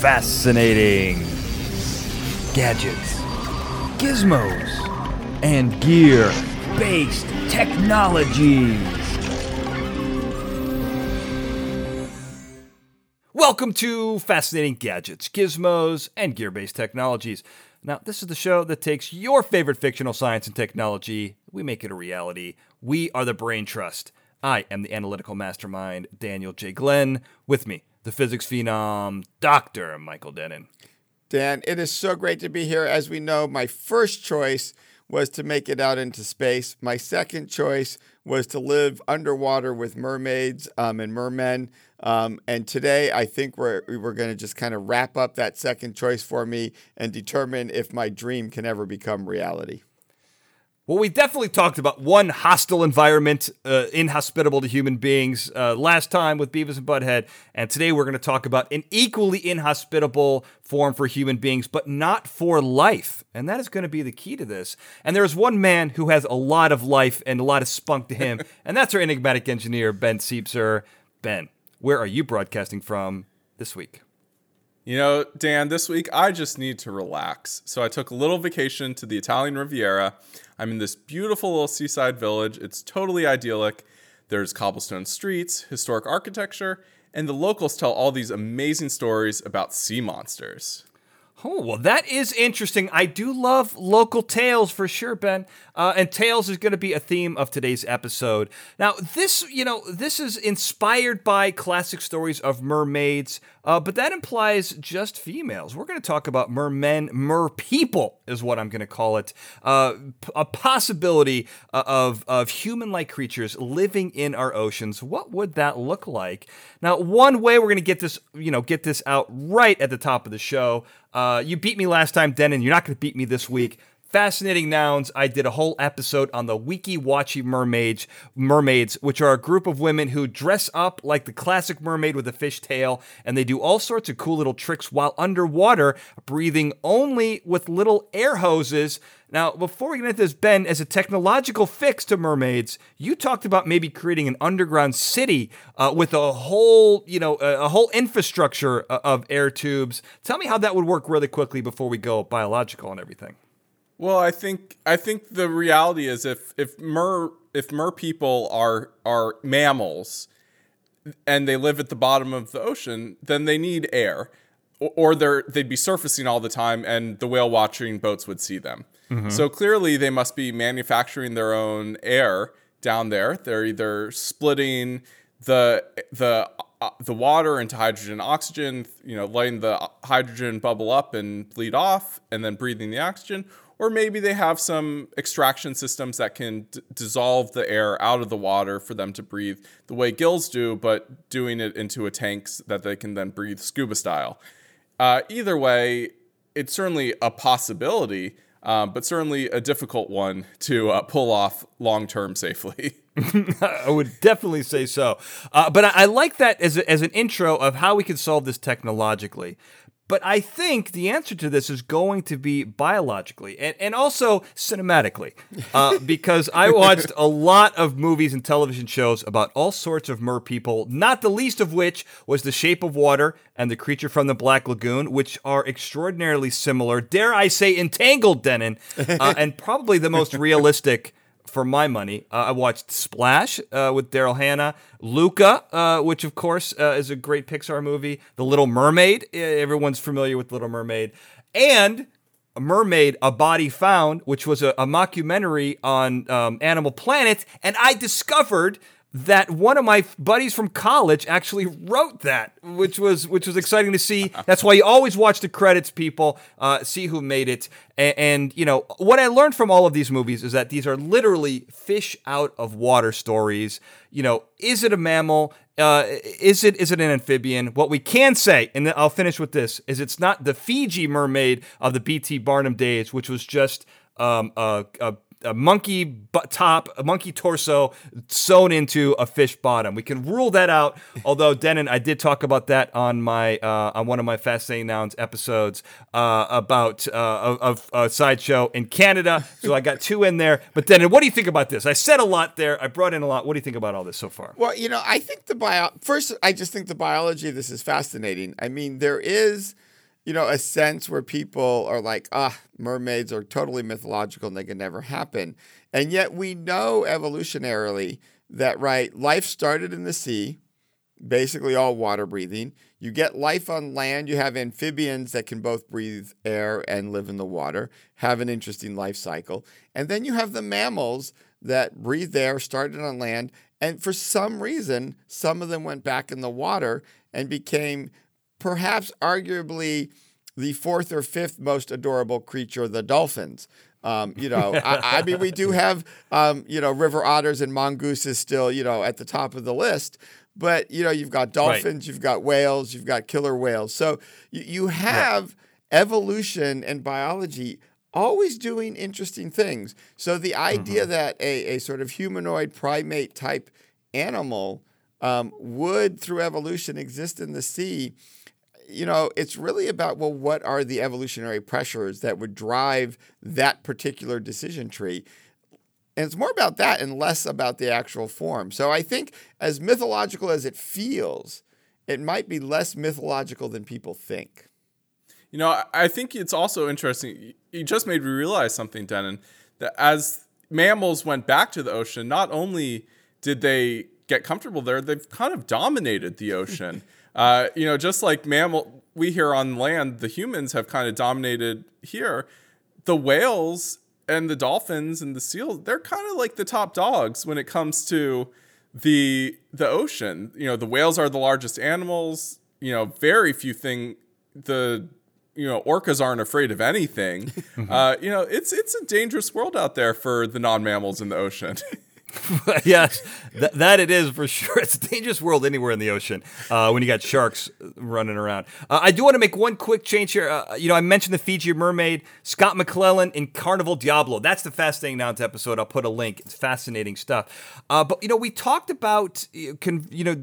fascinating gadgets, gizmos, and gear based technologies. Welcome to Fascinating Gadgets, Gizmos, and Gear Based Technologies. Now, this is the show that takes your favorite fictional science and technology, we make it a reality. We are the Brain Trust. I am the analytical mastermind, Daniel J. Glenn. With me, the physics phenom, Dr. Michael Dennin. Dan, it is so great to be here. As we know, my first choice was to make it out into space. My second choice was to live underwater with mermaids um, and mermen. Um, and today, I think we're we're going to just kind of wrap up that second choice for me and determine if my dream can ever become reality. Well, we definitely talked about one hostile environment, uh, inhospitable to human beings, uh, last time with Beavis and Butthead. And today we're going to talk about an equally inhospitable form for human beings, but not for life. And that is going to be the key to this. And there's one man who has a lot of life and a lot of spunk to him, and that's our enigmatic engineer, Ben Siepser. Ben, where are you broadcasting from this week? You know, Dan, this week I just need to relax. So I took a little vacation to the Italian Riviera. I'm in this beautiful little seaside village. It's totally idyllic. There's cobblestone streets, historic architecture, and the locals tell all these amazing stories about sea monsters. Oh, well, that is interesting. I do love local tales for sure, Ben. Uh, and tales is going to be a theme of today's episode. Now, this, you know, this is inspired by classic stories of mermaids, uh, but that implies just females. We're going to talk about mermen, mer people is what I'm going to call it. Uh, a possibility uh, of, of human like creatures living in our oceans. What would that look like? Now, one way we're going to get this, you know, get this out right at the top of the show. Uh, you beat me last time, Dennin. You're not going to beat me this week. Fascinating Nouns. I did a whole episode on the Weeki Wachee mermaids, mermaids, which are a group of women who dress up like the classic mermaid with a fish tail, and they do all sorts of cool little tricks while underwater, breathing only with little air hoses. Now, before we get into this, Ben, as a technological fix to mermaids, you talked about maybe creating an underground city uh, with a whole, you know, a, a whole infrastructure uh, of air tubes. Tell me how that would work really quickly before we go biological and everything. Well, I think I think the reality is if if mer if mer people are are mammals and they live at the bottom of the ocean, then they need air, or they're they'd be surfacing all the time, and the whale watching boats would see them. Mm-hmm. So clearly, they must be manufacturing their own air down there. They're either splitting the the uh, the water into hydrogen oxygen, you know, letting the hydrogen bubble up and bleed off, and then breathing the oxygen, or maybe they have some extraction systems that can d- dissolve the air out of the water for them to breathe the way gills do, but doing it into a tank that they can then breathe scuba style. Uh, either way, it's certainly a possibility, um, but certainly a difficult one to uh, pull off long term safely. I would definitely say so. Uh, but I, I, like that as, a, as an intro of how we can solve this technologically. But I think the answer to this is going to be biologically and, and also cinematically. Uh, because I watched a lot of movies and television shows about all sorts of mer people, not the least of which was The Shape of Water and The Creature from the Black Lagoon, which are extraordinarily similar, dare I say, entangled, Dennin, uh, and probably the most realistic for my money. Uh, I watched Splash uh, with Daryl Hannah, Luca, uh, which of course uh, is a great Pixar movie, The Little Mermaid. Everyone's familiar with Little Mermaid, and Mermaid, A Body Found, which was a, a mockumentary on um, Animal Planet, and I discovered that one of my buddies from college actually wrote that, which was which was exciting to see. That's why you always watch the credits, people. Uh, see who made it. And, and, you know what I learned from all of these movies is that these are literally fish out of water stories. You know, is it a mammal? Uh, is it is it an amphibian? What we can say, and I'll finish with this, is it's not the Fiji mermaid of the P.T. Barnum days, which was just um, a, a a monkey top, a monkey torso sewn into a fish bottom. We can rule that out. Although Dennin, I did talk about that on my uh, on one of my fascinating nouns episodes uh, about uh, of a sideshow in Canada. So I got two in there. But Dennin, what do you think about this? I said a lot there. I brought in a lot. What do you think about all this so far? Well, you know, I think the bio. First, I just think the biology of this is fascinating. I mean, there is you know, a sense where people are like, ah, mermaids are totally mythological and they can never happen. And yet we know evolutionarily that, right, life started in the sea, basically all water breathing. You get life on land. You have amphibians that can both breathe air and live in the water, have an interesting life cycle. And then you have the mammals that breathe air, started on land. And for some reason, some of them went back in the water and became perhaps arguably the fourth or fifth most adorable creature, the dolphins. Um, you know, I, I, mean, we do have, um, you know, river otters and mongooses still, you know, at the top of the list. But, you know, you've got dolphins, right. you've got whales, you've got killer whales. So you, you have right. evolution and biology always doing interesting things. So the idea mm-hmm. that a, a sort of humanoid primate type animal um, would, through evolution, exist in the sea you know, it's really about, well, what are the evolutionary pressures that would drive that particular decision tree? And it's more about that and less about the actual form. So I think, as mythological as it feels, it might be less mythological than people think. You know, I think it's also interesting. You just made me realize something, Dennin, that as mammals went back to the ocean, not only did they get comfortable there, they've kind of dominated the ocean. Uh, you know, just like mammal, we here on land, the humans have kind of dominated here. The whales and the dolphins and the seals, they're kind of like the top dogs when it comes to the the ocean. You know, the whales are the largest animals. You know, very few thing the you know orcas aren't afraid of anything. uh, you know, it's it's a dangerous world out there for the non mammals in the ocean. yes, th- that it is for sure. It's a dangerous world anywhere in the ocean uh, when you got sharks running around. Uh, I do want to make one quick change here. Uh, you know, I mentioned the Fiji mermaid, Scott McClellan in Carnival Diablo. That's the Fascinating Nouns episode. I'll put a link. It's fascinating stuff. Uh, but you know, we talked about you know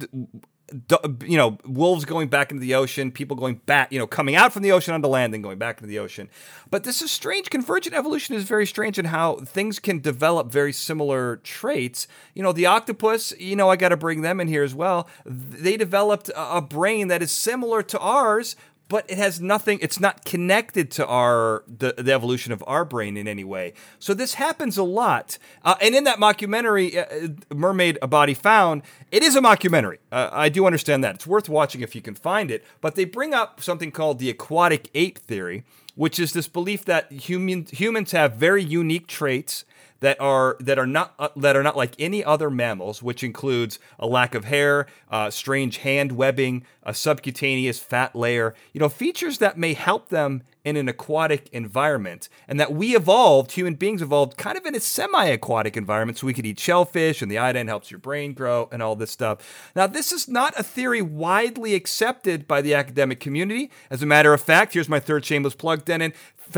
you know, wolves going back into the ocean, people going back, you know, coming out from the ocean onto land and going back into the ocean. But this is strange. Convergent evolution is very strange in how things can develop very similar traits. You know, the octopus, you know, I got to bring them in here as well. They developed a brain that is similar to ours, but it has nothing it's not connected to our the, the evolution of our brain in any way. So this happens a lot. Uh, and in that mockumentary uh, uh, mermaid a body found it is a mockumentary. Uh, i do understand that. It's worth watching if you can find it. But they bring up something called the aquatic ape theory which is this belief that human, humans have very unique traits that are that are not uh, that are not like any other mammals, which includes a lack of hair, uh, strange hand webbing, a subcutaneous fat layer. You know, features that may help them in an aquatic environment, and that we evolved, human beings evolved, kind of in a semi-aquatic environment, so we could eat shellfish, and the iodine helps your brain grow, and all this stuff. Now, this is not a theory widely accepted by the academic community. As a matter of fact, here's my third shameless plug, Dennin.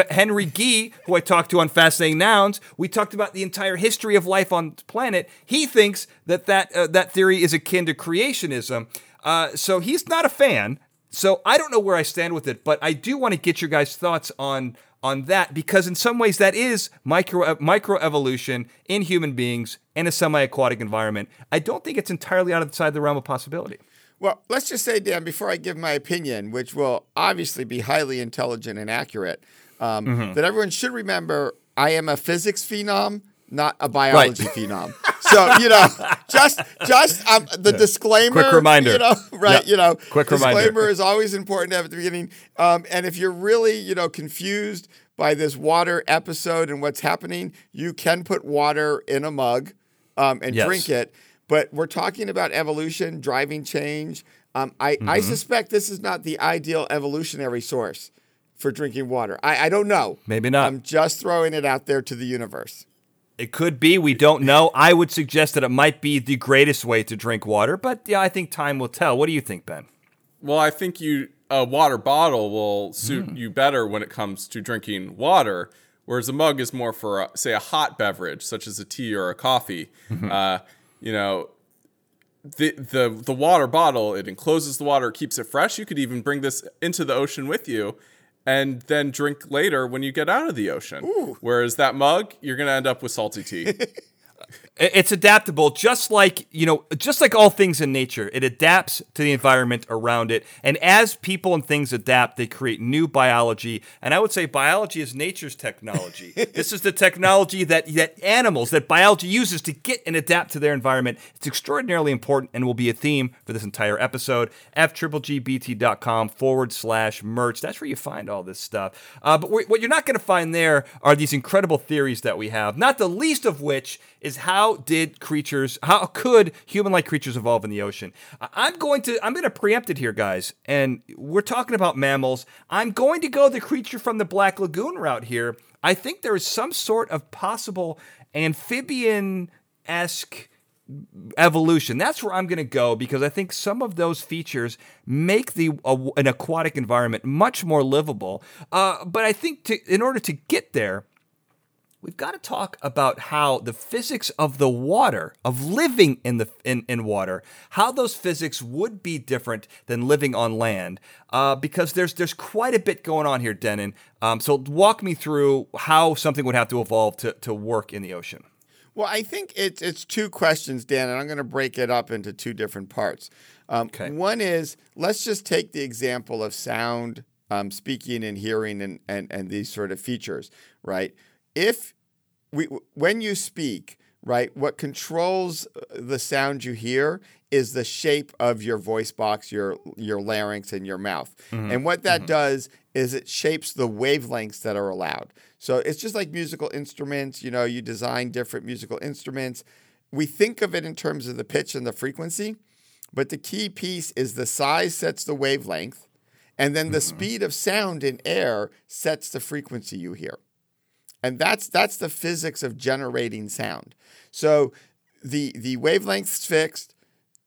Henry Gee, who I talked to on Fascinating Nouns, we talked about the entire history of life on the planet. He thinks that that, uh, that theory is akin to creationism. Uh, so he's not a fan. So I don't know where I stand with it, but I do want to get your guys' thoughts on on that because in some ways that is micro uh, microevolution in human beings in a semi-aquatic environment. I don't think it's entirely outside the realm of possibility. Well, let's just say, Dan, before I give my opinion, which will obviously be highly intelligent and accurate, um, mm-hmm. that everyone should remember I am a physics phenom, not a biology right. phenom. So you know, just just um, the yeah. disclaimer. Quick reminder. You know, right? Yep. You know, quick disclaimer reminder. is always important to have at the beginning. Um, and if you're really you know confused by this water episode and what's happening, you can put water in a mug um, and yes. drink it. But we're talking about evolution, driving change. Um, I, mm-hmm. I suspect this is not the ideal evolutionary source for drinking water. I, I don't know. Maybe not. I'm just throwing it out there to the universe. It could be. We don't know. I would suggest that it might be the greatest way to drink water, but yeah, I think time will tell. What do you think, Ben? Well, I think you a water bottle will suit mm. you better when it comes to drinking water, whereas a mug is more for, a, say, a hot beverage such as a tea or a coffee. Mm-hmm. Uh, you know, the the the water bottle it encloses the water, it keeps it fresh. You could even bring this into the ocean with you and then drink later when you get out of the ocean. Ooh. Whereas that mug, you're going to end up with salty tea. It's adaptable, just like you know, just like all things in nature. It adapts to the environment around it, and as people and things adapt, they create new biology. And I would say biology is nature's technology. this is the technology that that animals, that biology uses to get and adapt to their environment. It's extraordinarily important, and will be a theme for this entire episode. fgbt.com forward slash merch. That's where you find all this stuff. Uh, but what you're not going to find there are these incredible theories that we have. Not the least of which is how did creatures, how could human-like creatures evolve in the ocean? I'm going to, I'm going to preempt it here, guys, and we're talking about mammals. I'm going to go the creature from the Black Lagoon route here. I think there is some sort of possible amphibian-esque evolution. That's where I'm going to go because I think some of those features make the uh, an aquatic environment much more livable. Uh, but I think to, in order to get there, we've got to talk about how the physics of the water, of living in the in, in water, how those physics would be different than living on land. Uh, because there's there's quite a bit going on here, Dennin. Um, so walk me through how something would have to evolve to, to work in the ocean. Well, I think it's it's two questions, Dan, and I'm going to break it up into two different parts. Um, okay. One is let's just take the example of sound, um, speaking and hearing, and, and and these sort of features, right? If we when you speak, right, what controls uh, the sound you hear is the shape of your voice box, your your larynx, and your mouth. Mm-hmm. And what that mm-hmm. does is it shapes the wavelengths that are allowed. So it's just like musical instruments. You know, you design different musical instruments. We think of it in terms of the pitch and the frequency, but the key piece is the size sets the wavelength, and then the mm-hmm. speed of sound in air sets the frequency you hear. And that's that's the physics of generating sound. So the the wavelength's fixed,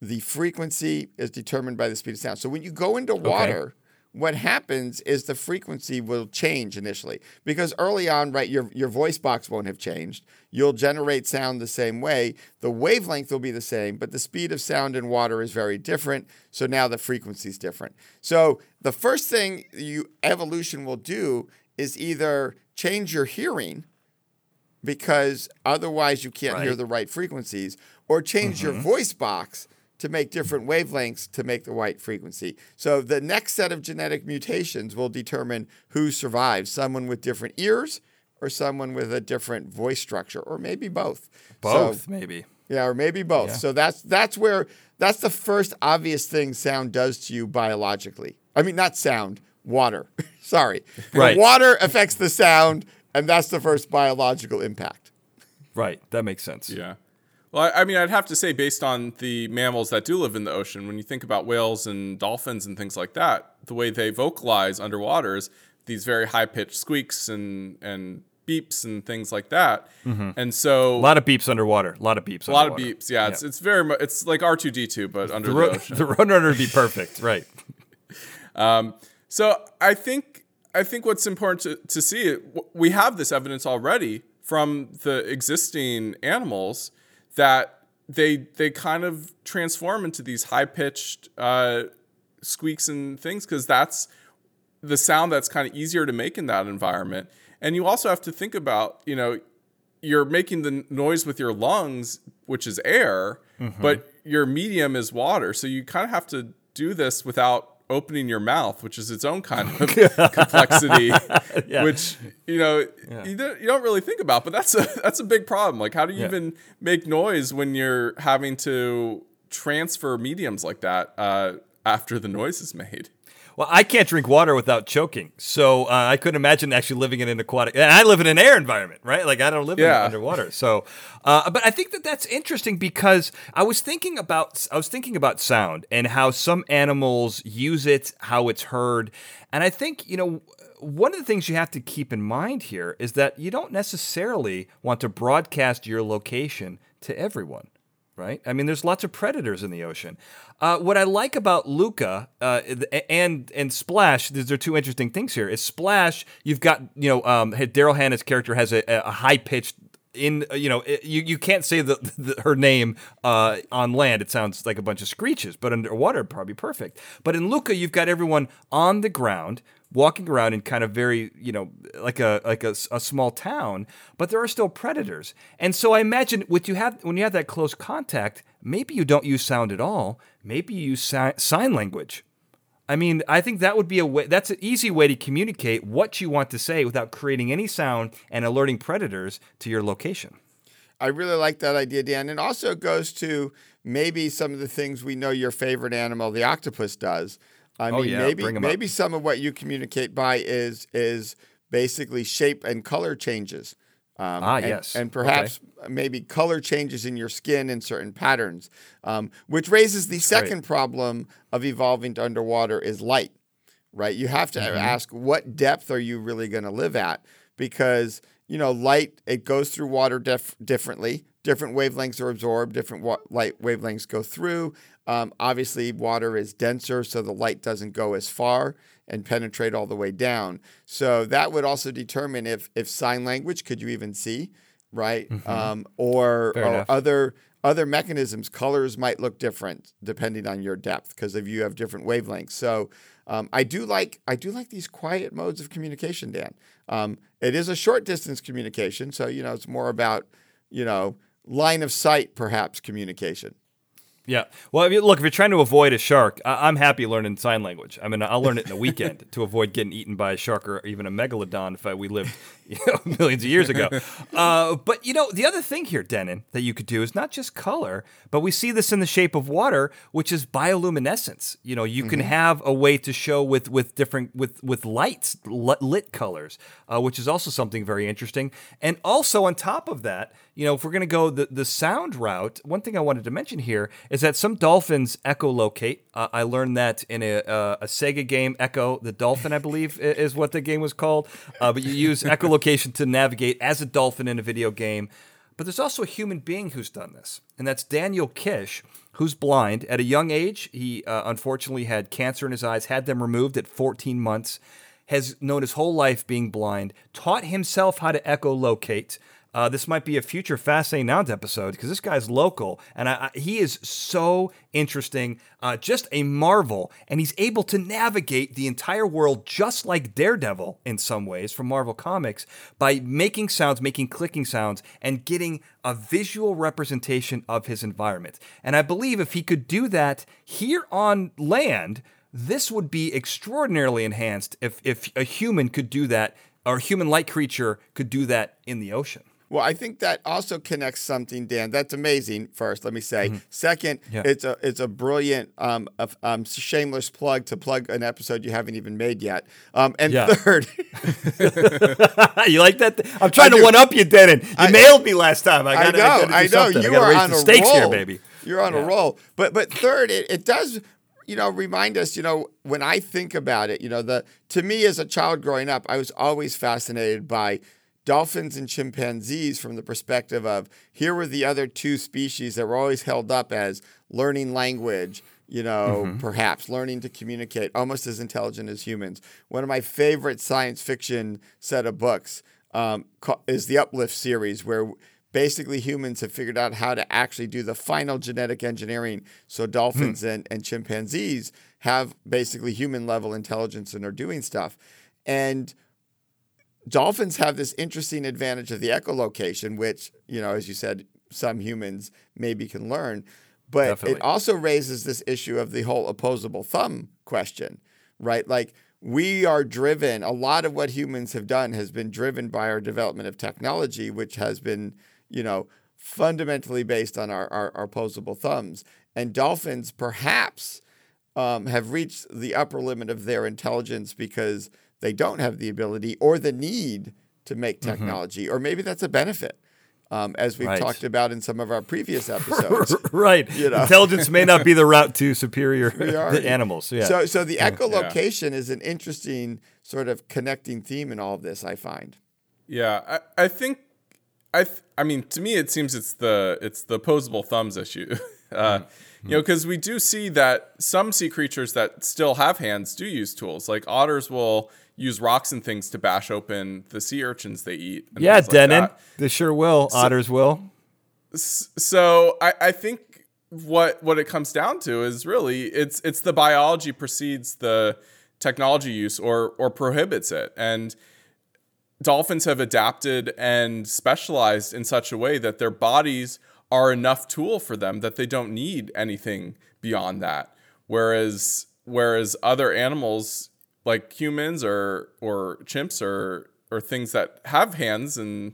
the frequency is determined by the speed of sound. So when you go into water, okay. what happens is the frequency will change initially because early on, right, your your voice box won't have changed. You'll generate sound the same way. The wavelength will be the same, but the speed of sound in water is very different. So now the frequency is different. So the first thing you evolution will do is either change your hearing because otherwise you can't right. hear the right frequencies, or change mm-hmm. your voice box to make different wavelengths to make the right frequency. So the next set of genetic mutations will determine who survives someone with different ears or someone with a different voice structure, or maybe both. Both, so, maybe. Yeah, or maybe both. Yeah. So that's that's where that's the first obvious thing sound does to you biologically. I mean, not sound, water. Sorry. Right. The water affects the sound, and that's the first biological impact. Right. That makes sense. Yeah. Well, I, I mean, I'd have to say, based on the mammals that do live in the ocean, when you think about whales and dolphins and things like that, the way they vocalize underwater is these very high pitched squeaks and and beeps and things like that. Mm-hmm. And so a lot of beeps underwater. A lot of beeps. A lot of beeps. Yeah, yeah, it's it's very much it's like R two D two, but under the, the ocean. The Roadrunner would be perfect, right? um, so I think I think what's important to, to see we have this evidence already from the existing animals that they they kind of transform into these high pitched uh, squeaks and things because that's the sound that's kind of easier to make in that environment. And you also have to think about you know you're making the noise with your lungs, which is air, mm-hmm. but your medium is water. So you kind of have to do this without opening your mouth, which is its own kind of complexity, yeah. which you know yeah. you, don't, you don't really think about. But that's a that's a big problem. Like, how do you yeah. even make noise when you're having to transfer mediums like that uh, after the noise is made? Well, I can't drink water without choking, so uh, I couldn't imagine actually living in an aquatic. And I live in an air environment, right? Like I don't live yeah. in underwater. So, uh, but I think that that's interesting because I was thinking about I was thinking about sound and how some animals use it, how it's heard, and I think you know one of the things you have to keep in mind here is that you don't necessarily want to broadcast your location to everyone right? I mean, there's lots of predators in the ocean. Uh, what I like about Luca uh, and and Splash, these are two interesting things here. Is Splash, you've got you know um, Daryl Hannah's character has a, a high pitched in you know you you can't say the, the her name uh, on land. It sounds like a bunch of screeches, but underwater probably perfect. But in Luca, you've got everyone on the ground walking around in kind of very you know like a like a, a, small town but there are still predators and so i imagine with you have when you have that close contact maybe you don't use sound at all maybe you use si- sign language I mean, I think that would be a way. That's an easy way to communicate what you want to say without creating any sound and alerting predators to your location. I really like that idea, Dan. And also it goes to maybe some of the things we know your favorite animal, the octopus, does. I oh, mean, yeah. maybe maybe up. some of what you communicate by is is basically shape and color changes. Um, ah, and, yes. And perhaps okay. maybe color changes in your skin in certain patterns, um, which raises the That's second great. problem of evolving to underwater is light, right? You have to mm-hmm. ask what depth are you really going to live at? Because, you know, light, it goes through water def- differently. Different wavelengths are absorbed, different wa- light wavelengths go through. Um, obviously, water is denser, so the light doesn't go as far and penetrate all the way down. So that would also determine if if sign language could you even see, right? Mm-hmm. Um, or, or other other mechanisms. Colors might look different depending on your depth because if you have different wavelengths. So um, I do like I do like these quiet modes of communication, Dan. Um, it is a short distance communication, so you know it's more about you know line of sight perhaps communication. Yeah. Well, I mean, look, if you're trying to avoid a shark, I- am happy learning sign language. I mean, I'll learn it in a weekend to avoid getting eaten by a shark or even a megalodon if I, we lived you know, millions of years ago. Uh, but, you know, the other thing here, Dennin, that you could do is not just color, but we see this in the shape of water, which is bioluminescence. You know, you mm-hmm. can have a way to show with, with different, with, with lights, lit colors, uh, which is also something very interesting. And also on top of that, you know, if we're going to go the, the sound route, one thing I wanted to mention here is that some dolphins echolocate. Uh, I learned that in a, uh, a Sega game, Ecco the Dolphin, I believe is what the game was called. Uh, but you use to navigate as a dolphin in a video game. But there's also a human being who's done this, and that's Daniel Kish, who's blind. At a young age, he uh, unfortunately had cancer in his eyes, had them removed at 14 months, has known his whole life being blind, taught himself how to echolocate. Uh, this might be a future Fascinating Nouns episode because this guy's local and I, I, he is so interesting, uh, just a marvel. And he's able to navigate the entire world just like Daredevil in some ways from Marvel Comics by making sounds, making clicking sounds, and getting a visual representation of his environment. And I believe if he could do that here on land, this would be extraordinarily enhanced if, if a human could do that or a human like creature could do that in the ocean. Well, I think that also connects something, Dan. That's amazing. First, let me say. Mm-hmm. Second, yeah. it's a it's a brilliant, um, a, um, shameless plug to plug an episode you haven't even made yet. Um, and yeah. third, you like that? I'm trying to one up you, Dennin. You I, nailed me last time. I, gotta, I know. I, I know. You I are on a roll, here, baby. You're on yeah. a roll. But but third, it, it does you know, remind us, you know, when I think about it, you know, the to me as a child growing up, I was always fascinated by dolphins and chimpanzees from the perspective of here were the other two species that were always held up as learning language, you know, mm-hmm. perhaps learning to communicate, almost as intelligent as humans. One of my favorite science fiction set of books um, is the Uplift series, where basically humans have figured out how to actually do the final genetic engineering so dolphins hmm. and, and chimpanzees have basically human level intelligence and are doing stuff. And dolphins have this interesting advantage of the echolocation, which, you know, as you said, some humans maybe can learn. But Definitely. it also raises this issue of the whole opposable thumb question, right? Like we are driven, a lot of what humans have done has been driven by our development of technology, which has been, you know, fundamentally based on our, our, our opposable thumbs. And dolphins perhaps um, have reached the upper limit of their intelligence because they don't have the ability or the need to make mm-hmm. technology, mm-hmm. or maybe that's a benefit. Um, as we've right. talked about in some of our previous episodes. right. You know? Intelligence may not be the route to superior animals. Yeah. So, so the echolocation yeah. is an interesting sort of connecting theme in all of this. I find. Yeah, I, I think, I, th- I mean, to me, it seems it's the it's the opposable thumbs issue. uh, mm You know, because we do see that some sea creatures that still have hands do use tools. Like otters will use rocks and things to bash open the sea urchins they eat. and Yeah, things like Dennin. they sure will. Otters will. So I, I think what what it comes down to is really it's it's the biology precedes the technology use or or prohibits it. And dolphins have adapted and specialized in such a way that their bodies are enough tool for them that they don't need anything beyond that. Whereas whereas other animals like humans or or chimps or or things that have hands and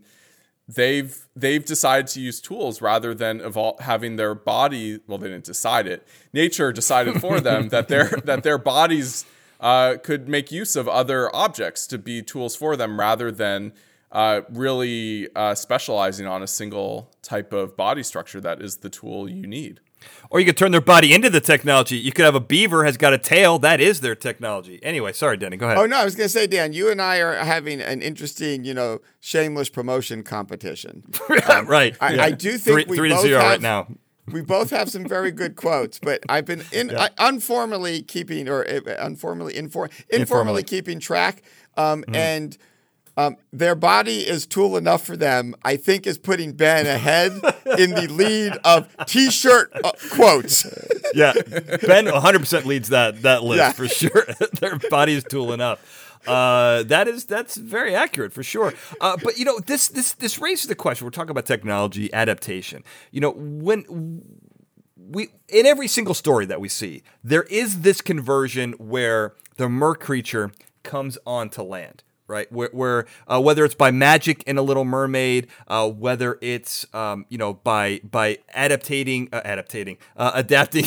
they've they've decided to use tools rather than evol- having their body well they didn't decide it. Nature decided for them that their that their bodies uh, could make use of other objects to be tools for them rather than uh, really uh, specializing on a single type of body structure that is the tool you need Or you could turn their body into the technology. You could have a beaver has got a tail. That is their technology. Anyway, sorry, Denny. Go ahead. Oh no, I was going to say, Dan, you and I are having an interesting, you know, shameless promotion competition. right. I, yeah. I do think three, we three to both zero have, right now. We both have some very good quotes, but I've been in I, informally keeping or uh, informally infor, informally, Informally. keeping track, um, Mm-hmm. and. Um, their body is tool enough for them. I think is putting Ben ahead in the lead of T-shirt uh, quotes. Yeah, Ben 100 percent leads that that list Yeah. for sure. Their body is tool enough. Uh, that is that's very accurate for sure. Uh, but you know this this this raises the question. We're talking about technology adaptation. You know when we in every single story that we see, there is this conversion where the mer creature comes onto land. Right, where, where uh, whether it's by magic in a Little Mermaid, uh, whether it's um, you know by by adaptating, uh, adaptating, uh, adapting,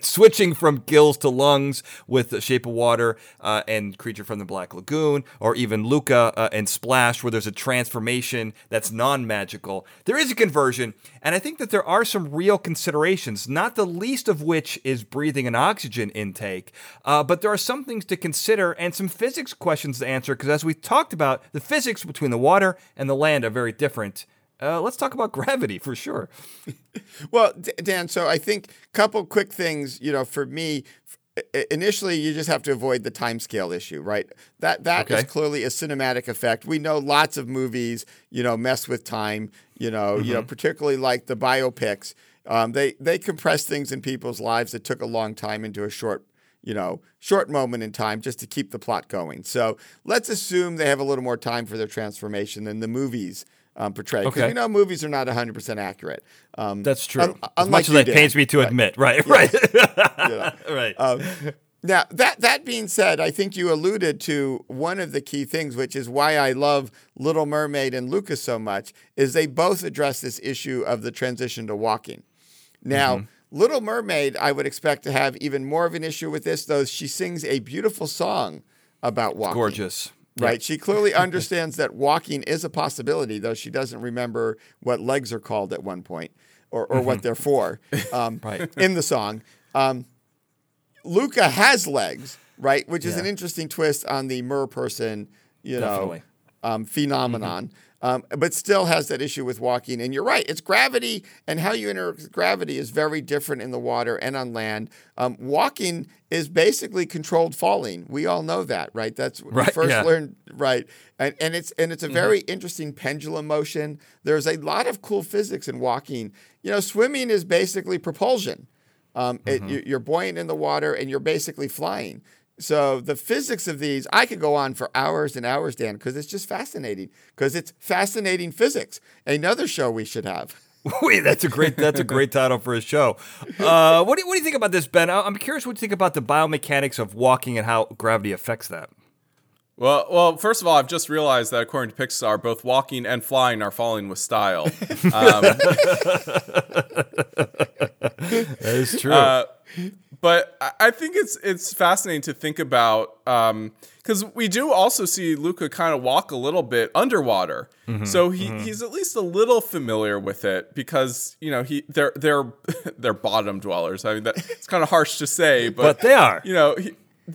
switching from gills to lungs with the Shape of Water uh, and Creature from the Black Lagoon, or even Luca uh, and Splash, where there's a transformation that's non-magical. There is a conversion, and I think that there are some real considerations, not the least of which is breathing and oxygen intake. But there are some things to consider and some physics questions to answer, because as we talked about, the physics between the water and the land are very different. Uh, let's talk about gravity for sure. Well, D- Dan, so I think a couple quick things, you know, for me, initially you just have to avoid the time scale issue, right? That that is Okay. clearly a cinematic effect. We know lots of movies, you know, mess with time, you know, you know, particularly like the biopics. Um, they they compress things in people's lives that took a long time into a short you know, short moment in time just to keep the plot going. So let's assume they have a little more time for their transformation than the movies um, portray. Because Okay. we know movies are not 100% accurate. Um, That's true. un- as much as it pains me to Right. admit. Right, right, Yeah. right. Um, now that that being said, I think you alluded to one of the key things, which is why I love Little Mermaid and Lucas so much, is they both address this issue of the transition to walking. Now, Mm-hmm. Little Mermaid, I would expect to have even more of an issue with this, though she sings a beautiful song about walking. Gorgeous. Right. She clearly understands that walking is a possibility, though she doesn't remember what legs are called at one point or, or what they're for um, Mm-hmm. Right. in the song. Um, Luca has legs, right? Which is an interesting twist on the mer person, you Definitely. know, um, phenomenon. Um, but still has that issue with walking. And you're right, it's gravity and how you interact with gravity is very different in the water and on land. Um, walking is basically controlled falling. We all know that, right? That's Right, first yeah. learned, right? And, and it's and it's a very interesting pendulum motion. There's a lot of cool physics in walking. You know, swimming is basically propulsion. Um, it, you, you're buoyant in the water and you're basically flying. So the physics of these, I could go on for hours and hours, Dan, because it's just fascinating. Because it's fascinating physics. Another show we should have. Wait, that's a great that's a great title for a show. Uh, what do you, what do you think about this, Ben? I- I'm curious what you think about the biomechanics of walking and how gravity affects that. Well, well, first of all, I've just realized that according to Pixar, both walking and flying are falling with style. Um, That is true. Uh, but I- think it's it's fascinating to think about um, because we do also see Luca kind of walk a little bit underwater, mm-hmm, so he, mm-hmm. he's at least a little familiar with it because you know he they're they're they're bottom dwellers. I mean that it's kind of harsh to say, but, But they are. You know, he,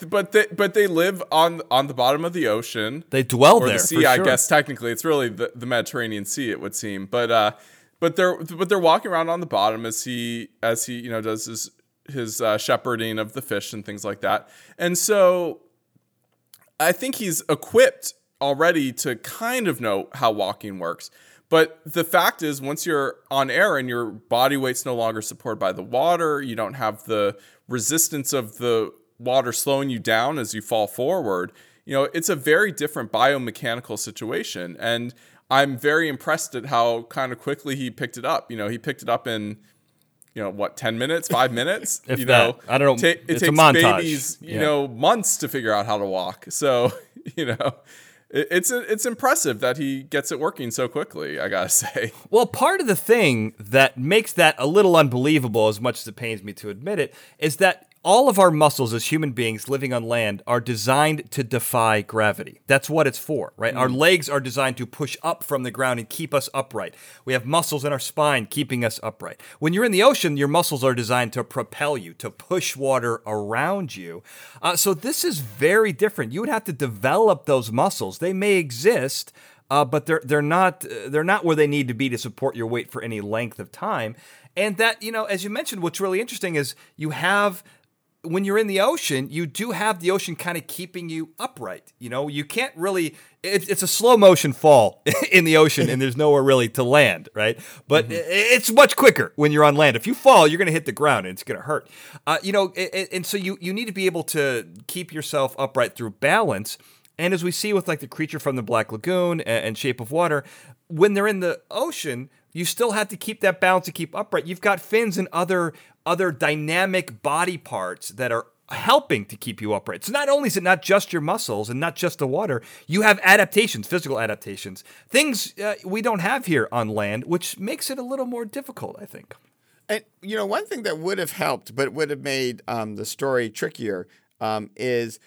but they but they live on on the bottom of the ocean they dwell or there. the sea, for I guess technically it's really the, the Mediterranean Sea, it would seem. But uh, but they're but they're walking around on the bottom as he as he you know does his his uh, shepherding of the fish and things like that. And so I think he's equipped already to kind of know how walking works. But the fact is, once you're on air and your body weight's no longer supported by the water, you don't have the resistance of the water slowing you down as you fall forward. You know, it's a very different biomechanical situation. And I'm very impressed at how kind of quickly he picked it up. You know, he picked it up in you know what 10 minutes 5 minutes if you that. know I don't know. ta- it It's a takes montage. babies you Yeah. know months to figure out how to walk so you know it, it's it's impressive that he gets it working so quickly i gotta say Well, part of the thing that makes that a little unbelievable, as much as it pains me to admit it, is that all of our muscles as human beings living on land are designed to defy gravity. That's what it's for, right? Our legs are designed to push up from the ground and keep us upright. We have muscles in our spine keeping us upright. When you're in the ocean, your muscles are designed to propel you, to push water around you. Uh, so this is very different. You would have to develop those muscles. They may exist, uh, but they're they're not they're not where they need to be to support your weight for any length of time. And that you know, as you mentioned, what's really interesting is you have when you're in the ocean, you do have the ocean kind of keeping you upright. You know, you can't really. It, it's a slow motion fall in the ocean, and there's nowhere really to land, right? But i it's much quicker when you're on land. If you fall, you're going to hit the ground, and it's going to hurt. Uh, you know, a- and so you you need to be able to keep yourself upright through balance. And as we see with like the creature from the Black Lagoon and, and Shape of Water, when they're in the ocean, you still have to keep that balance to keep upright. You've got fins and other other dynamic body parts that are helping to keep you upright. So not only is it not just your muscles and not just the water, you have adaptations, physical adaptations, things uh, we don't have here on land, which makes it a little more difficult, I think. And you know, one thing that would have helped, but would have made um, the story trickier, um, is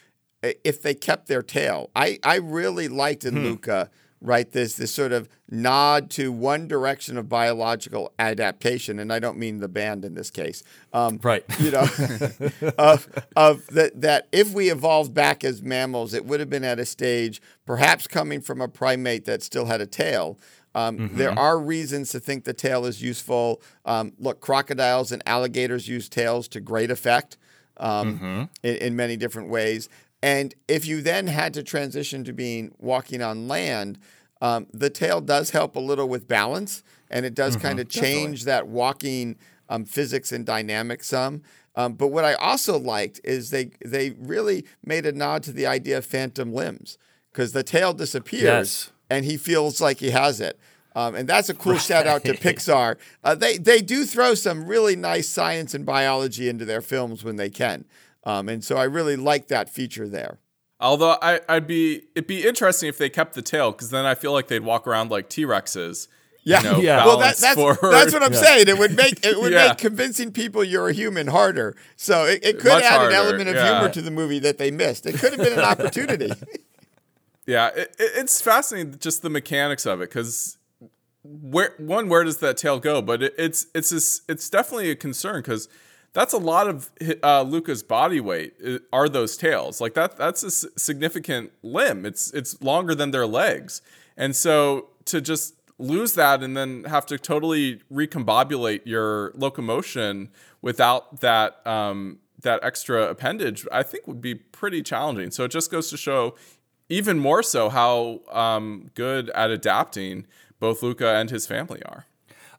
if they kept their tail. I I really liked in Luca, right? This this sort of nod to one direction of biological adaptation, and I don't mean the band in this case. Um, Right. You know, of of that that if we evolved back as mammals, it would have been at a stage, perhaps coming from a primate that still had a tail. Um, There are reasons to think the tail is useful. Um, look, crocodiles and alligators use tails to great effect um, in, in many different ways. And if you then had to transition to being walking on land, um, the tail does help a little with balance, and it does kind of change that walking um, physics and dynamics some. Um, but what I also liked is they they really made a nod to the idea of phantom limbs because the tail disappears Yes. and he feels like he has it. Um, and that's a cool shout out to Pixar. Uh, they they do throw some really nice science and biology into their films when they can, um, and so I really like that feature there. although I, i'd be it'd be interesting if they kept the tail because then i feel like they'd walk around like t-rexes Yeah, you know, Yeah. Well, that, that's forward. that's what I'm saying. It would make it would Yeah. make convincing people you're a human harder. So it, it could Much add harder, an element of yeah. humor to the movie that they missed. It could have been an opportunity. Yeah, it, it- it's fascinating just the mechanics of it because where one where does that tail go? But it, it's it's this, it's definitely a concern because that's a lot of uh, Luca's body weight are those tails. Like that that's a significant limb. It's it's longer than their legs, and so to just lose that and then have to totally recombobulate your locomotion without that um, that extra appendage, I think would be pretty challenging. So it just goes to show even more so how um, good at adapting both Luca and his family are.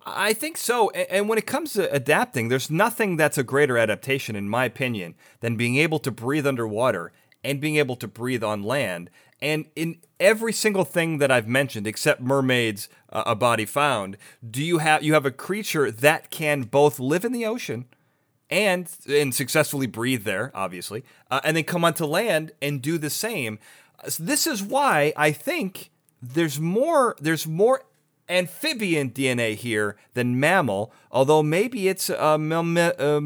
I think so. And when it comes to adapting, there's nothing that's a greater adaptation, in my opinion, than being able to breathe underwater and being able to breathe on land. And in every single thing that I've mentioned, except mermaids, uh, a body found, do you have you have a creature that can both live in the ocean and and successfully breathe there, obviously, uh, and then come onto land and do the same. So This is why I think there's more there's more amphibian DNA here than mammal, although maybe it's a uh, man, uh,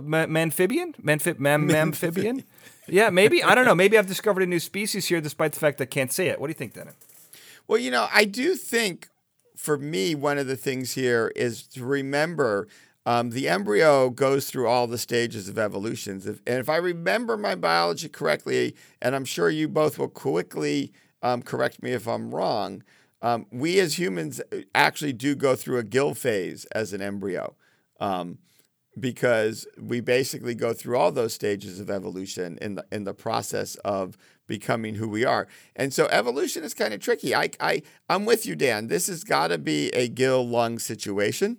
manphibian, Manfi- mam- amphibian. Yeah, maybe I don't know. Maybe I've discovered a new species here, despite the fact that I can't say it. What do you think, Dennis? Well, you know, I do think for me, one of the things here is to remember um, the embryo goes through all the stages of evolutions. If, and if I remember my biology correctly, and I'm sure you both will quickly um, correct me if I'm wrong, um, we as humans actually do go through a gill phase as an embryo. Um, because we basically go through all those stages of evolution in the in the process of becoming who we are. And so evolution is kind of tricky. I I I'm with you, Dan. This has got to be a gill lung situation.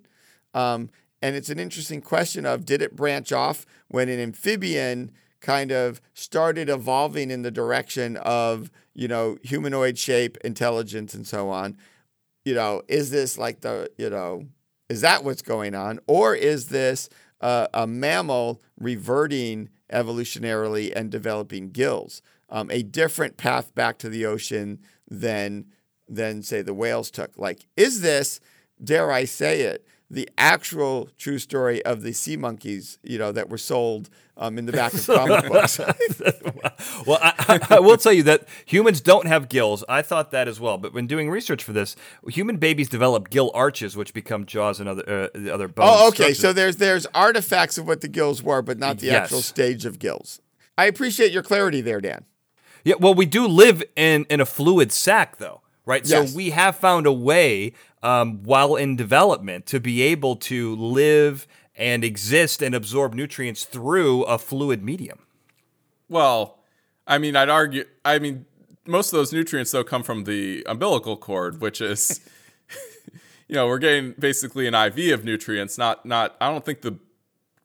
Um, and it's an interesting question of did it branch off when an amphibian kind of started evolving in the direction of, you know, humanoid shape, intelligence, and so on. You know, is this like the, you know, is that what's going on? Or is this uh, a mammal reverting evolutionarily and developing gills? Um, a different path back to the ocean than than say the whales took. Like, is this, dare I say it, the actual true story of the sea monkeys, you know, that were sold um, in the back of comic books. well, I, I, will tell you that humans don't have gills. I thought that as well. But when doing research for this, human babies develop gill arches, which become jaws and other uh, other bones. Oh, okay. Structures. So there's there's artifacts of what the gills were, but not the yes. actual stage of gills. I appreciate your clarity there, Dan. Yeah. Well, we do live in in a fluid sac, though right? Yes. So we have found a way um, while in development to be able to live and exist and absorb nutrients through a fluid medium. Well, I mean, I'd argue, I mean, most of those nutrients, though, come from the umbilical cord, which is. you know, we're getting basically an IV of nutrients, not not I don't think the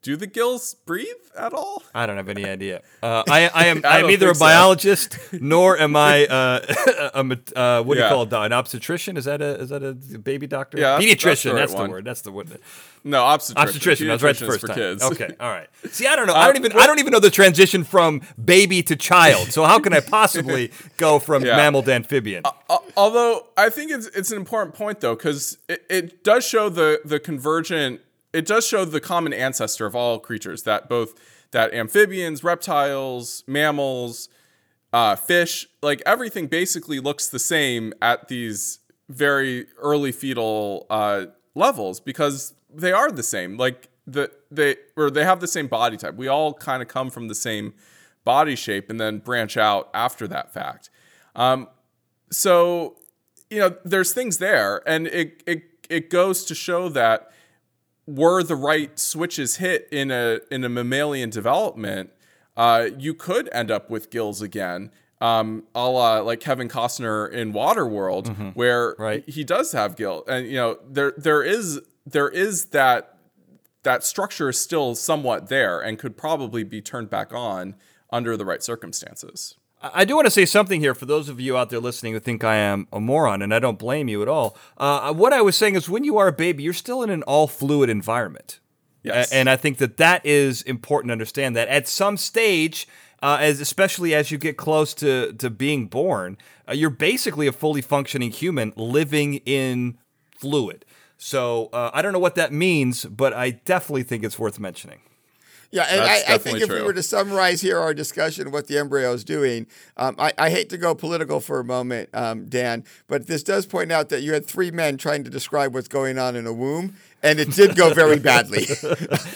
do the gills breathe at all? I don't have any idea. Uh, I, I am I am neither a biologist so. nor am I uh, a, uh, what do yeah. you call it? An obstetrician? Is that a is that a baby doctor? Yeah, pediatrician. That's, the, that's the word. That's the word. No, obstetrician. Obstetrician. Was right the first time. Kids. Okay, all right. See, I don't know. I don't even I don't even know the transition from baby to child. So how can I possibly go from yeah. mammal to amphibian? Uh, uh, although I think it's it's an important point though because it, it does show the the convergent it does show the common ancestor of all creatures that both that amphibians, reptiles, mammals, uh, fish, like everything basically looks the same at these very early fetal uh, levels because they are the same. Like the they or they have the same body type. We all kind of come from the same body shape and then branch out after that fact. Um, so you know, there's things there, and it it it goes to show that were the right switches hit in a in a mammalian development, uh, you could end up with gills again. Um, a la like Kevin Costner in Waterworld, mm-hmm. where right. he does have gills, and you know there there is there is that that structure is still somewhat there and could probably be turned back on under the right circumstances. I do want to say something here for those of you out there listening who think I am a moron, and I don't blame you at all. Uh, what I was saying is, when you are a baby, you're still in an all fluid environment. Yes. And I think that that is important to understand that at some stage, uh, as especially as you get close to to being born, uh, you're basically a fully functioning human living in fluid. So uh, I don't know what that means, but I definitely think it's worth mentioning. Yeah, and I, I, think if true. we were to summarize here our discussion of what the embryo is doing, um, I, I, hate to go political for a moment, um, Dan, but this does point out that you had three men trying to describe what's going on in a womb, and it did go very badly.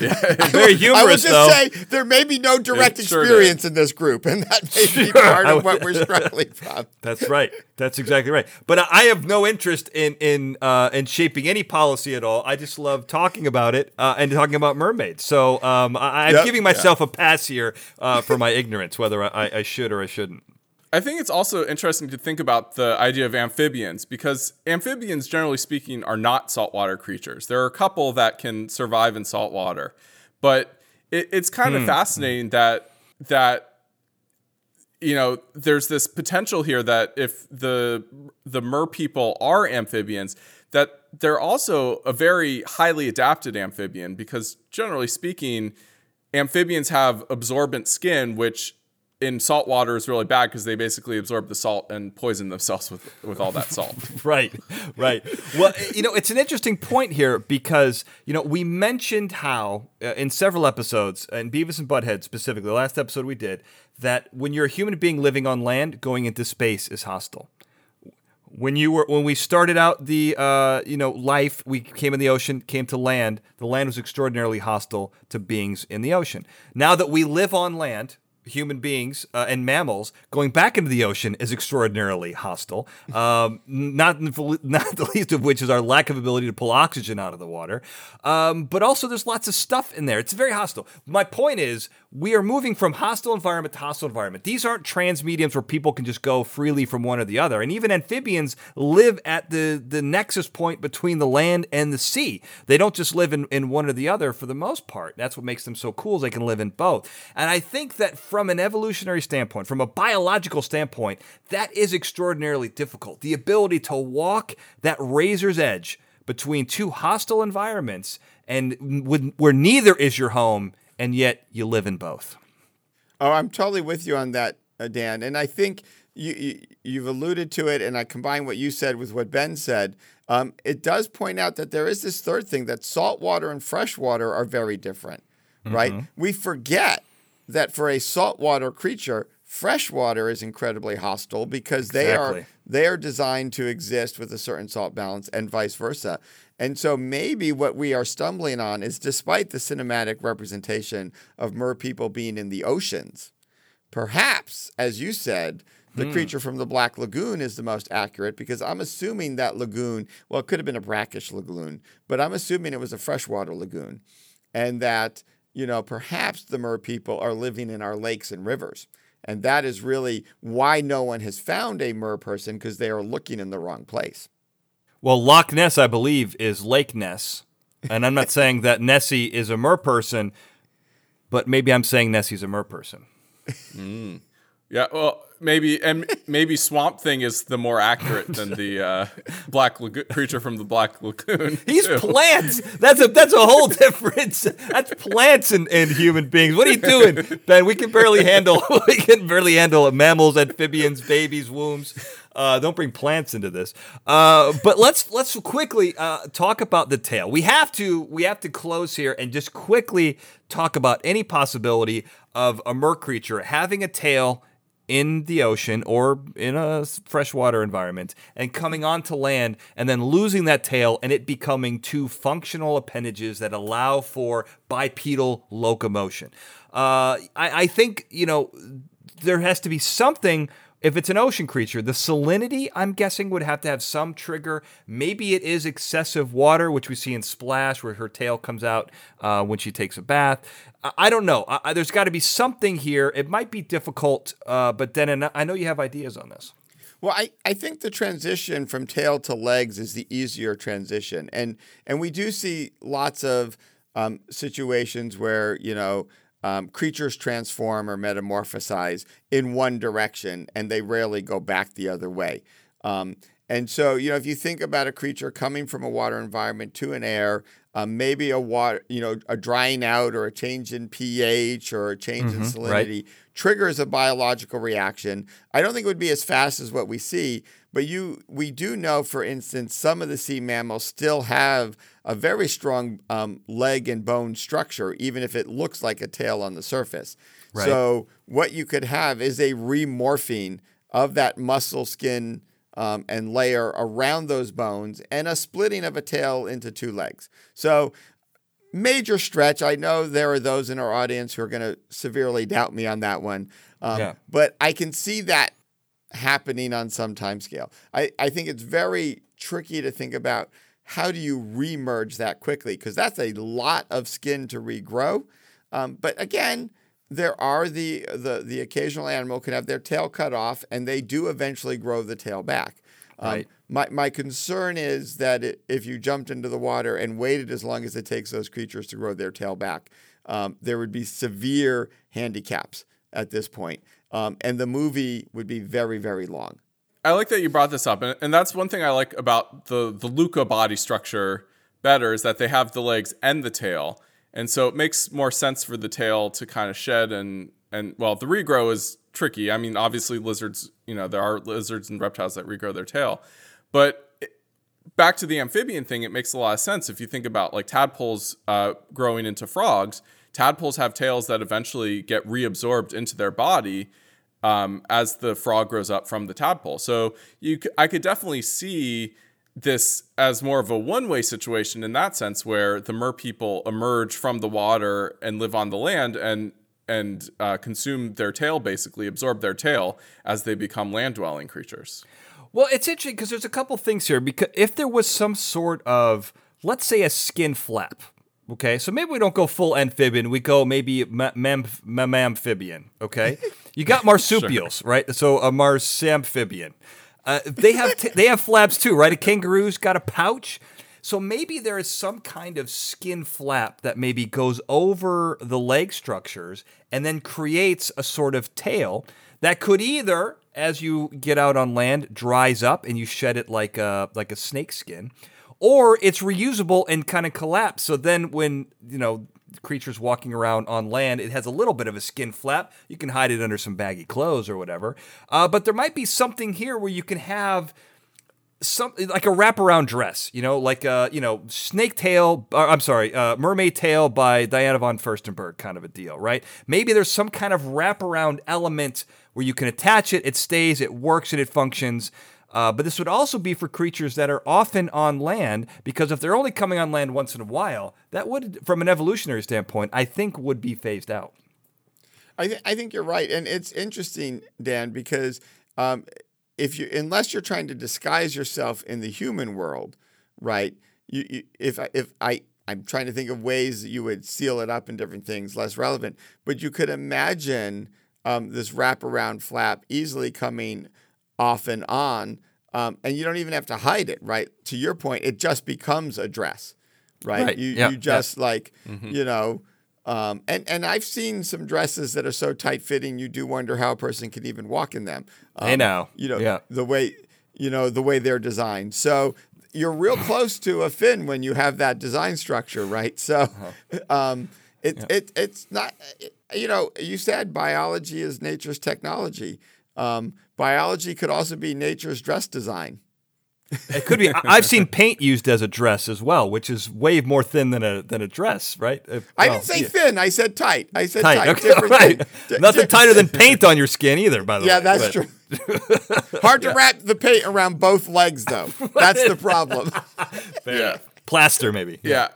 yeah, very humorous. I would just though. say there may be no direct experience in this group, and that may sure. be part of what we're struggling from. That's right. That's exactly right. But I have no interest in in uh, in shaping any policy at all. I just love talking about it uh, and talking about mermaids. So um, I, am yep. giving myself yeah. a pass here uh, for my ignorance, whether I, I should or I shouldn't. I think it's also interesting to think about the idea of amphibians because amphibians, generally speaking, are not saltwater creatures. There are a couple that can survive in saltwater, but it, it's kind of hmm. fascinating that that you know there's this potential here that if the the mer people are amphibians, that they're also a very highly adapted amphibian because generally speaking, amphibians have absorbent skin, which in salt water is really bad because they basically absorb the salt and poison themselves with, with all that salt. right, right. Well, you know, it's an interesting point here because, you know, we mentioned how uh, in several episodes, and Beavis and Butthead specifically, the last episode we did, that when you're a human being living on land, going into space is hostile. When you were when we started out the uh, you know life, we came in the ocean, came to land. The land was extraordinarily hostile to beings in the ocean. Now that we live on land, human beings uh, and mammals going back into the ocean is extraordinarily hostile. Um, not not the least of which is our lack of ability to pull oxygen out of the water. Um, but also, there's lots of stuff in there. It's very hostile. My point is, we are moving from hostile environment to hostile environment. These aren't trans mediums where people can just go freely from one or the other. And even amphibians live at the the nexus point between the land and the sea. They don't just live in, in one or the other for the most part. That's what makes them so cool. They can live in both. And I think that from an evolutionary standpoint, from a biological standpoint, that is extraordinarily difficult. The ability to walk that razor's edge between two hostile environments and where neither is your home, and yet you live in both. Oh, I'm totally with you on that, uh, Dan. And I think you, you have alluded to it, and I combine what you said with what Ben said. Um, it does point out that there is this third thing that saltwater and freshwater are very different, mm-hmm. right? We forget that for a saltwater creature, freshwater is incredibly hostile because they exactly. are they are designed to exist with a certain salt balance and vice versa. And so maybe what we are stumbling on is despite the cinematic representation of mer people being in the oceans, perhaps, as you said, the hmm. creature from the Black Lagoon is the most accurate because I'm assuming that lagoon, well, it could have been a brackish lagoon, but I'm assuming it was a freshwater lagoon. And that you know, perhaps the mer people are living in our lakes and rivers. And that is really why no one has found a mer person because they are looking in the wrong place. Well, Loch Ness, I believe, is Lake Ness. And I'm not saying that Nessie is a mer person, but maybe I'm saying Nessie's a mer person. Mm. Yeah, well, maybe and maybe Swamp Thing is the more accurate than the uh, Black Lagoon creature from the Black Lagoon. He's too. plants. That's a that's a whole difference. That's plants and, and human beings. What are you doing, Ben? We can barely handle we can barely handle mammals, amphibians, babies, wombs. Uh, don't bring plants into this. Uh, but let's let's quickly uh, talk about the tail. We have to we have to close here and just quickly talk about any possibility of a mer creature having a tail in the ocean or in a freshwater environment and coming onto land and then losing that tail and it becoming two functional appendages that allow for bipedal locomotion. Uh, I, I think, you know, there has to be something if it's an ocean creature, the salinity, I'm guessing, would have to have some trigger. Maybe it is excessive water, which we see in Splash, where her tail comes out uh, when she takes a bath. I, I don't know. I, there's got to be something here. It might be difficult, uh, but then I know you have ideas on this. Well, I, I think the transition from tail to legs is the easier transition. And, and we do see lots of um, situations where, you know, um, creatures transform or metamorphosize in one direction and they rarely go back the other way. Um, and so, you know, if you think about a creature coming from a water environment to an air, um, maybe a water, you know, a drying out or a change in pH or a change mm-hmm, in salinity right. triggers a biological reaction. I don't think it would be as fast as what we see, but you, we do know, for instance, some of the sea mammals still have a very strong um, leg and bone structure, even if it looks like a tail on the surface. Right. So, what you could have is a remorphing of that muscle skin um, and layer around those bones and a splitting of a tail into two legs. So, major stretch. I know there are those in our audience who are going to severely doubt me on that one. Um, yeah. But I can see that happening on some time scale. I, I think it's very tricky to think about how do you remerge that quickly? Because that's a lot of skin to regrow. Um, but again, there are the, the the occasional animal can have their tail cut off, and they do eventually grow the tail back. Um, right. My my concern is that it, if you jumped into the water and waited as long as it takes those creatures to grow their tail back, um, there would be severe handicaps at this point, um, and the movie would be very very long. I like that you brought this up, and, and that's one thing I like about the the Luca body structure better is that they have the legs and the tail, and so it makes more sense for the tail to kind of shed and and well, the regrow is tricky. I mean, obviously lizards, you know, there are lizards and reptiles that regrow their tail, but back to the amphibian thing, it makes a lot of sense if you think about like tadpoles uh, growing into frogs. Tadpoles have tails that eventually get reabsorbed into their body um, as the frog grows up from the tadpole. So you, I could definitely see this as more of a one-way situation in that sense, where the mer people emerge from the water and live on the land, and and uh, consume their tail, basically absorb their tail as they become land dwelling creatures. Well, it's interesting because there's a couple things here. Because if there was some sort of, let's say, a skin flap, okay, so maybe we don't go full amphibian, we go maybe mammalian, okay. You got marsupials, sure. right? So a marsamphibian. Uh, they have t- they have flaps too, right? A kangaroo's got a pouch. So maybe there is some kind of skin flap that maybe goes over the leg structures and then creates a sort of tail that could either, as you get out on land, dries up and you shed it like a like a snake skin, or it's reusable and kind of collapse. So then when you know creatures walking around on land, it has a little bit of a skin flap. You can hide it under some baggy clothes or whatever. Uh, but there might be something here where you can have something like a wraparound dress, you know, like a you know snake tail. Or, I'm sorry, uh, mermaid tail by Diana von Furstenberg, kind of a deal, right? Maybe there's some kind of wraparound element where you can attach it, it stays, it works, and it functions. Uh, but this would also be for creatures that are often on land, because if they're only coming on land once in a while, that would, from an evolutionary standpoint, I think would be phased out. I, th- I think you're right, and it's interesting, Dan, because um, if you unless you're trying to disguise yourself in the human world, right? You, you if if I I'm trying to think of ways that you would seal it up in different things, less relevant. But you could imagine um, this wraparound flap easily coming off and on, um, and you don't even have to hide it, right? To your point, it just becomes a dress, right? right. You yep. you just yep. like mm-hmm. you know um, and and I've seen some dresses that are so tight fitting, you do wonder how a person can even walk in them. Um, I know, you know, yeah. the way you know the way they're designed. So you're real close to a fin when you have that design structure, right? So uh-huh. um, it, yeah. it it's not. It, you know, you said biology is nature's technology. Um, biology could also be nature's dress design. It could be. I've seen paint used as a dress as well, which is way more thin than a than a dress, right? If, I didn't say yeah. thin. I said tight. I said tight. tight. Okay, right. D- Nothing tighter than paint on your skin either. By the yeah, way. Yeah, that's true. Hard to yeah. wrap the paint around both legs, though. That's the problem. yeah, plaster maybe. Yeah,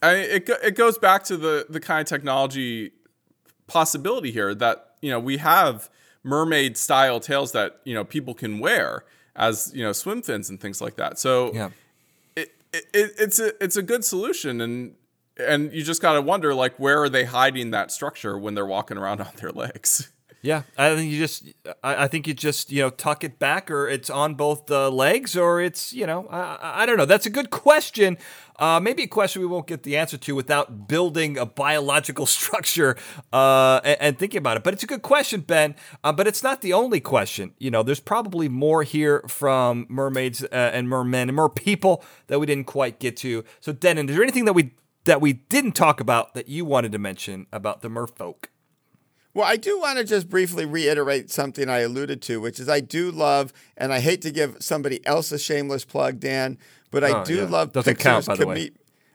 I it it goes back to the the kind of technology possibility here that you know we have mermaid style tails that you know people can wear as you know swim fins and things like that. So yeah. it, it, it's a it's a good solution and and you just got to wonder like where are they hiding that structure when they're walking around on their legs? Yeah, I think you just, I, think you just, you know, tuck it back, or it's on both the legs, or it's, you know, I, I don't know. That's a good question. Uh, maybe a question we won't get the answer to without building a biological structure uh, and, and, thinking about it. But it's a good question, Ben. Uh, but it's not the only question. You know, there's probably more here from mermaids uh, and mermen and mer people that we didn't quite get to. So, Dennin, is there anything that we that we didn't talk about that you wanted to mention about the merfolk? Well, I do want to just briefly reiterate something I alluded to, which is I do love, and I hate to give somebody else a shameless plug, Dan, but I oh, do yeah. love Doesn't Pixar's count, by the way.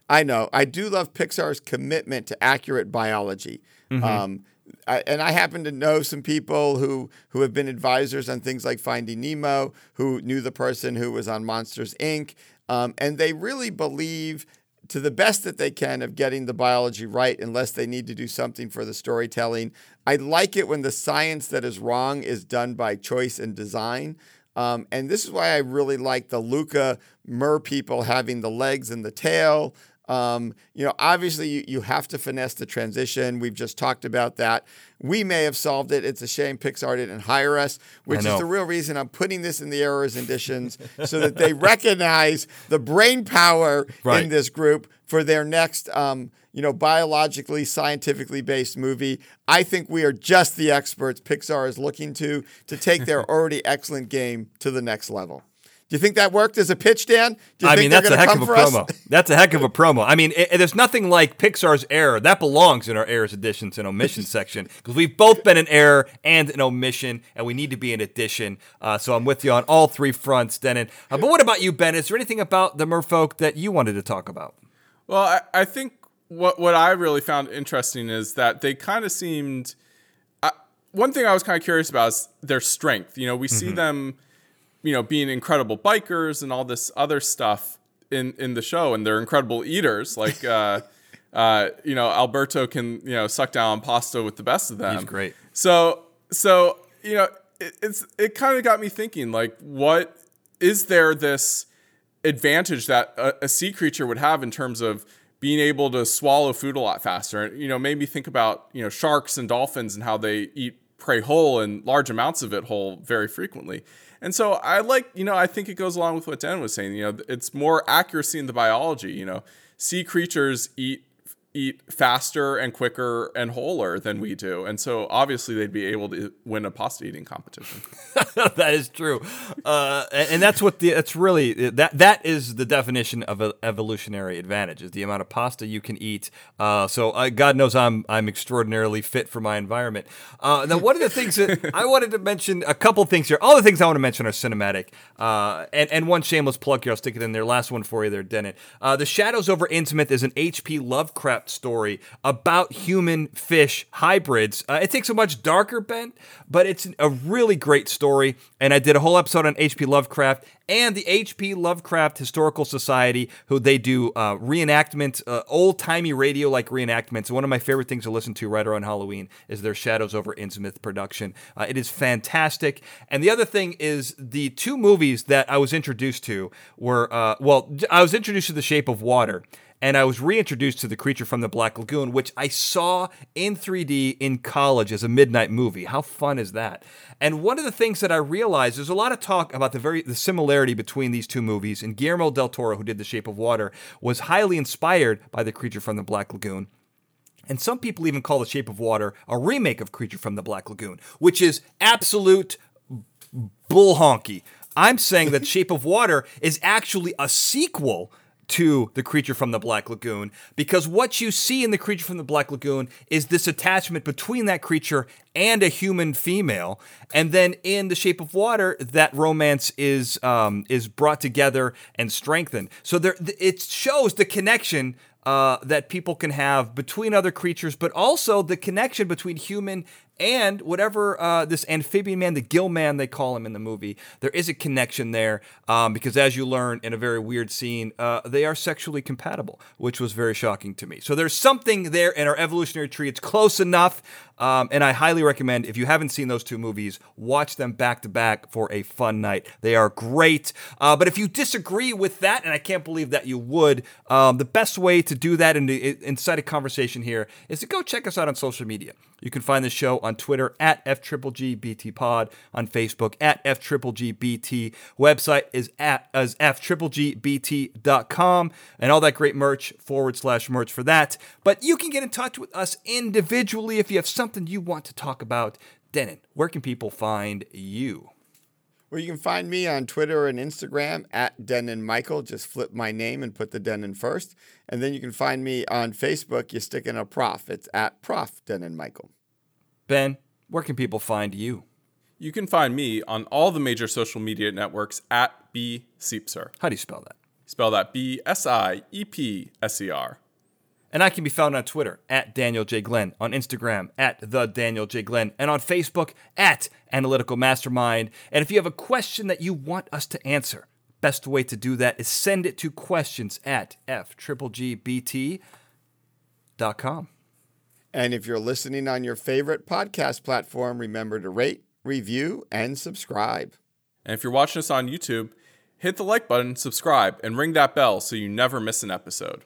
I know. I do love Pixar's commitment to accurate biology. Mm-hmm. Um, I, and I happen to know some people who who have been advisors on things like Finding Nemo, who knew the person who was on Monsters Inc. Um, and they really believe to the best that they can of getting the biology right unless they need to do something for the storytelling. I like it when the science that is wrong is done by choice and design. Um, and this is why I really like the Luca Mer people having the legs and the tail. Um, you know, obviously you, you have to finesse the transition. We've just talked about that. We may have solved it. It's a shame Pixar didn't hire us, which is the real reason I'm putting this in the errors and editions so that they recognize the brain power right. in this group for their next, um, you know, biologically, scientifically based movie. I think we are just the experts Pixar is looking to to take their already excellent game to the next level. Do you think that worked as a pitch, Dan? I mean, that's a heck of a promo. That's a heck of a promo. I mean, it, it, there's nothing like Pixar's error. That belongs in our errors, additions, and omissions section because we've both been an error and an omission, and we need to be an addition. Uh, so I'm with you on all three fronts, Dennin. Uh, but what about you, Ben? Is there anything about the merfolk that you wanted to talk about? Well, I, I think what what I really found interesting is that they kind of seemed. Uh, one thing I was kind of curious about is their strength. You know, we mm-hmm. see them you know, being incredible bikers and all this other stuff in in the show, and they're incredible eaters. Like, uh, Uh, you know, Alberto can you know suck down pasta with the best of them. He's great. So so you know, it, it's it kind of got me thinking like, what is there this advantage that a, a sea creature would have in terms of being able to swallow food a lot faster? And you know, maybe think about you know sharks and dolphins and how they eat prey whole and large amounts of it whole very frequently. And so I like, you know, I think it goes along with what Dan was saying. You know, it's more accuracy in the biology. You know, sea creatures eat eat faster and quicker and wholer than we do. And so obviously they'd be able to win a pasta eating competition. that is true. Uh, and, that's what the, that's really, that, that is the definition of evolutionary advantage is the amount of pasta you can eat. Uh, so uh, God knows I'm, I'm extraordinarily fit for my environment. Uh, now, one of the things that I wanted to mention, a couple things here, all the things I want to mention are cinematic. Uh, and, and one shameless plug here, I'll stick it in there. Last one for you there, Dennin. Uh, the Shadows over Innsmouth is an H.P. Lovecraft story about human fish hybrids. Uh, it takes a much darker bent, but it's a really great story. And I did a whole episode on H.P. Lovecraft and the H.P. Lovecraft Historical Society, who they do uh, reenactment, uh, old timey radio like reenactments. One of my favorite things to listen to right around Halloween is their Shadows over Innsmouth production. Uh, it is fantastic. And the other thing is the two movies that I was introduced to were, uh, well, I was introduced to The Shape of Water and I was reintroduced to The Creature from the Black Lagoon, which I saw in 3D in college as a midnight movie. How fun is that? And one of the things that I realized there's a lot of talk about the very the similarity between these two movies, and Guillermo del Toro, who did The Shape of Water, was highly inspired by The Creature from the Black Lagoon. And some people even call The Shape of Water a remake of Creature from the Black Lagoon, which is absolute bull honky. I'm saying that Shape of Water is actually a sequel to the creature from the Black Lagoon because what you see in the creature from the Black Lagoon is this attachment between that creature and a human female, and then in the Shape of Water, that romance is um, is brought together and strengthened. So there, it shows the connection uh, that people can have between other creatures, but also the connection between human and whatever uh, this amphibian man, the gill man they call him in the movie, there is a connection there um, because as you learn in a very weird scene, uh, they are sexually compatible, which was very shocking to me. So there's something there in our evolutionary tree. It's close enough, um, and I highly recommend if you haven't seen those two movies, watch them back to back for a fun night. They are great. Uh, but if you disagree with that, and I can't believe that you would, um, the best way to do that in the, inside a conversation here is to go check us out on social media. You can find the show on Twitter at FGGBT Pod, on Facebook at FGGBT. Website is at as FGGBT.com and all that great merch forward slash merch for that. But you can get in touch with us individually if you have something you want to talk about. Dennin, where can people find you? Well, you can find me on Twitter and Instagram at Dennin Michael. Just flip my name and put the Dennin first. And then you can find me on Facebook. You stick in a prof. It's at Prof Dennin Michael. Ben, where can people find you? You can find me on all the major social media networks at B Siepser. How do you spell that? Spell that B S I E P S E R. And I can be found on Twitter at Daniel J. Glenn, on Instagram at the Daniel J. Glenn, and on Facebook at Analytical Mastermind. And if you have a question that you want us to answer, best way to do that is send it to questions at fgbt.com. And if you're listening on your favorite podcast platform, remember to rate, review, and subscribe. And if you're watching us on YouTube, hit the like button, subscribe, and ring that bell so you never miss an episode.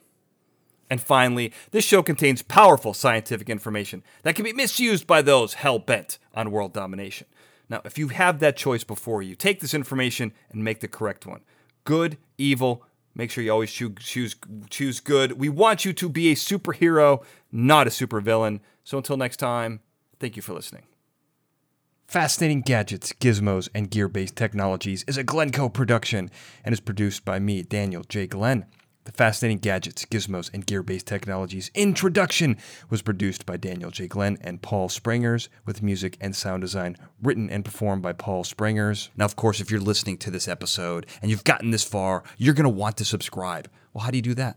And finally, this show contains powerful scientific information that can be misused by those hell bent on world domination. Now, if you have that choice before you, take this information and make the correct one. Good, evil, make sure you always choose, choose, choose good. We want you to be a superhero, not a supervillain. So until next time, thank you for listening. Fascinating Gadgets, Gizmos, and Gear Based Technologies is a Glencoe production and is produced by me, Daniel J. Glenn. The Fascinating Gadgets, Gizmos, and Gear Based Technologies introduction was produced by Daniel J. Glenn and Paul Springers, with music and sound design written and performed by Paul Springers. Now, of course, if you're listening to this episode and you've gotten this far, you're going to want to subscribe. Well, how do you do that?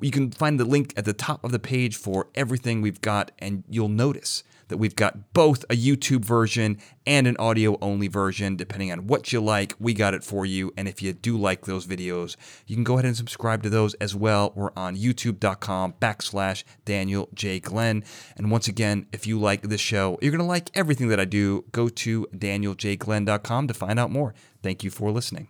You can find the link at the top of the page for everything we've got, and you'll notice that we've got both a YouTube version and an audio only version. Depending on what you like, we got it for you. And if you do like those videos, you can go ahead and subscribe to those as well. We're on youtube.com backslash Daniel J. Glenn. And once again, if you like this show, you're going to like everything that I do. Go to danieljglenn.com to find out more. Thank you for listening.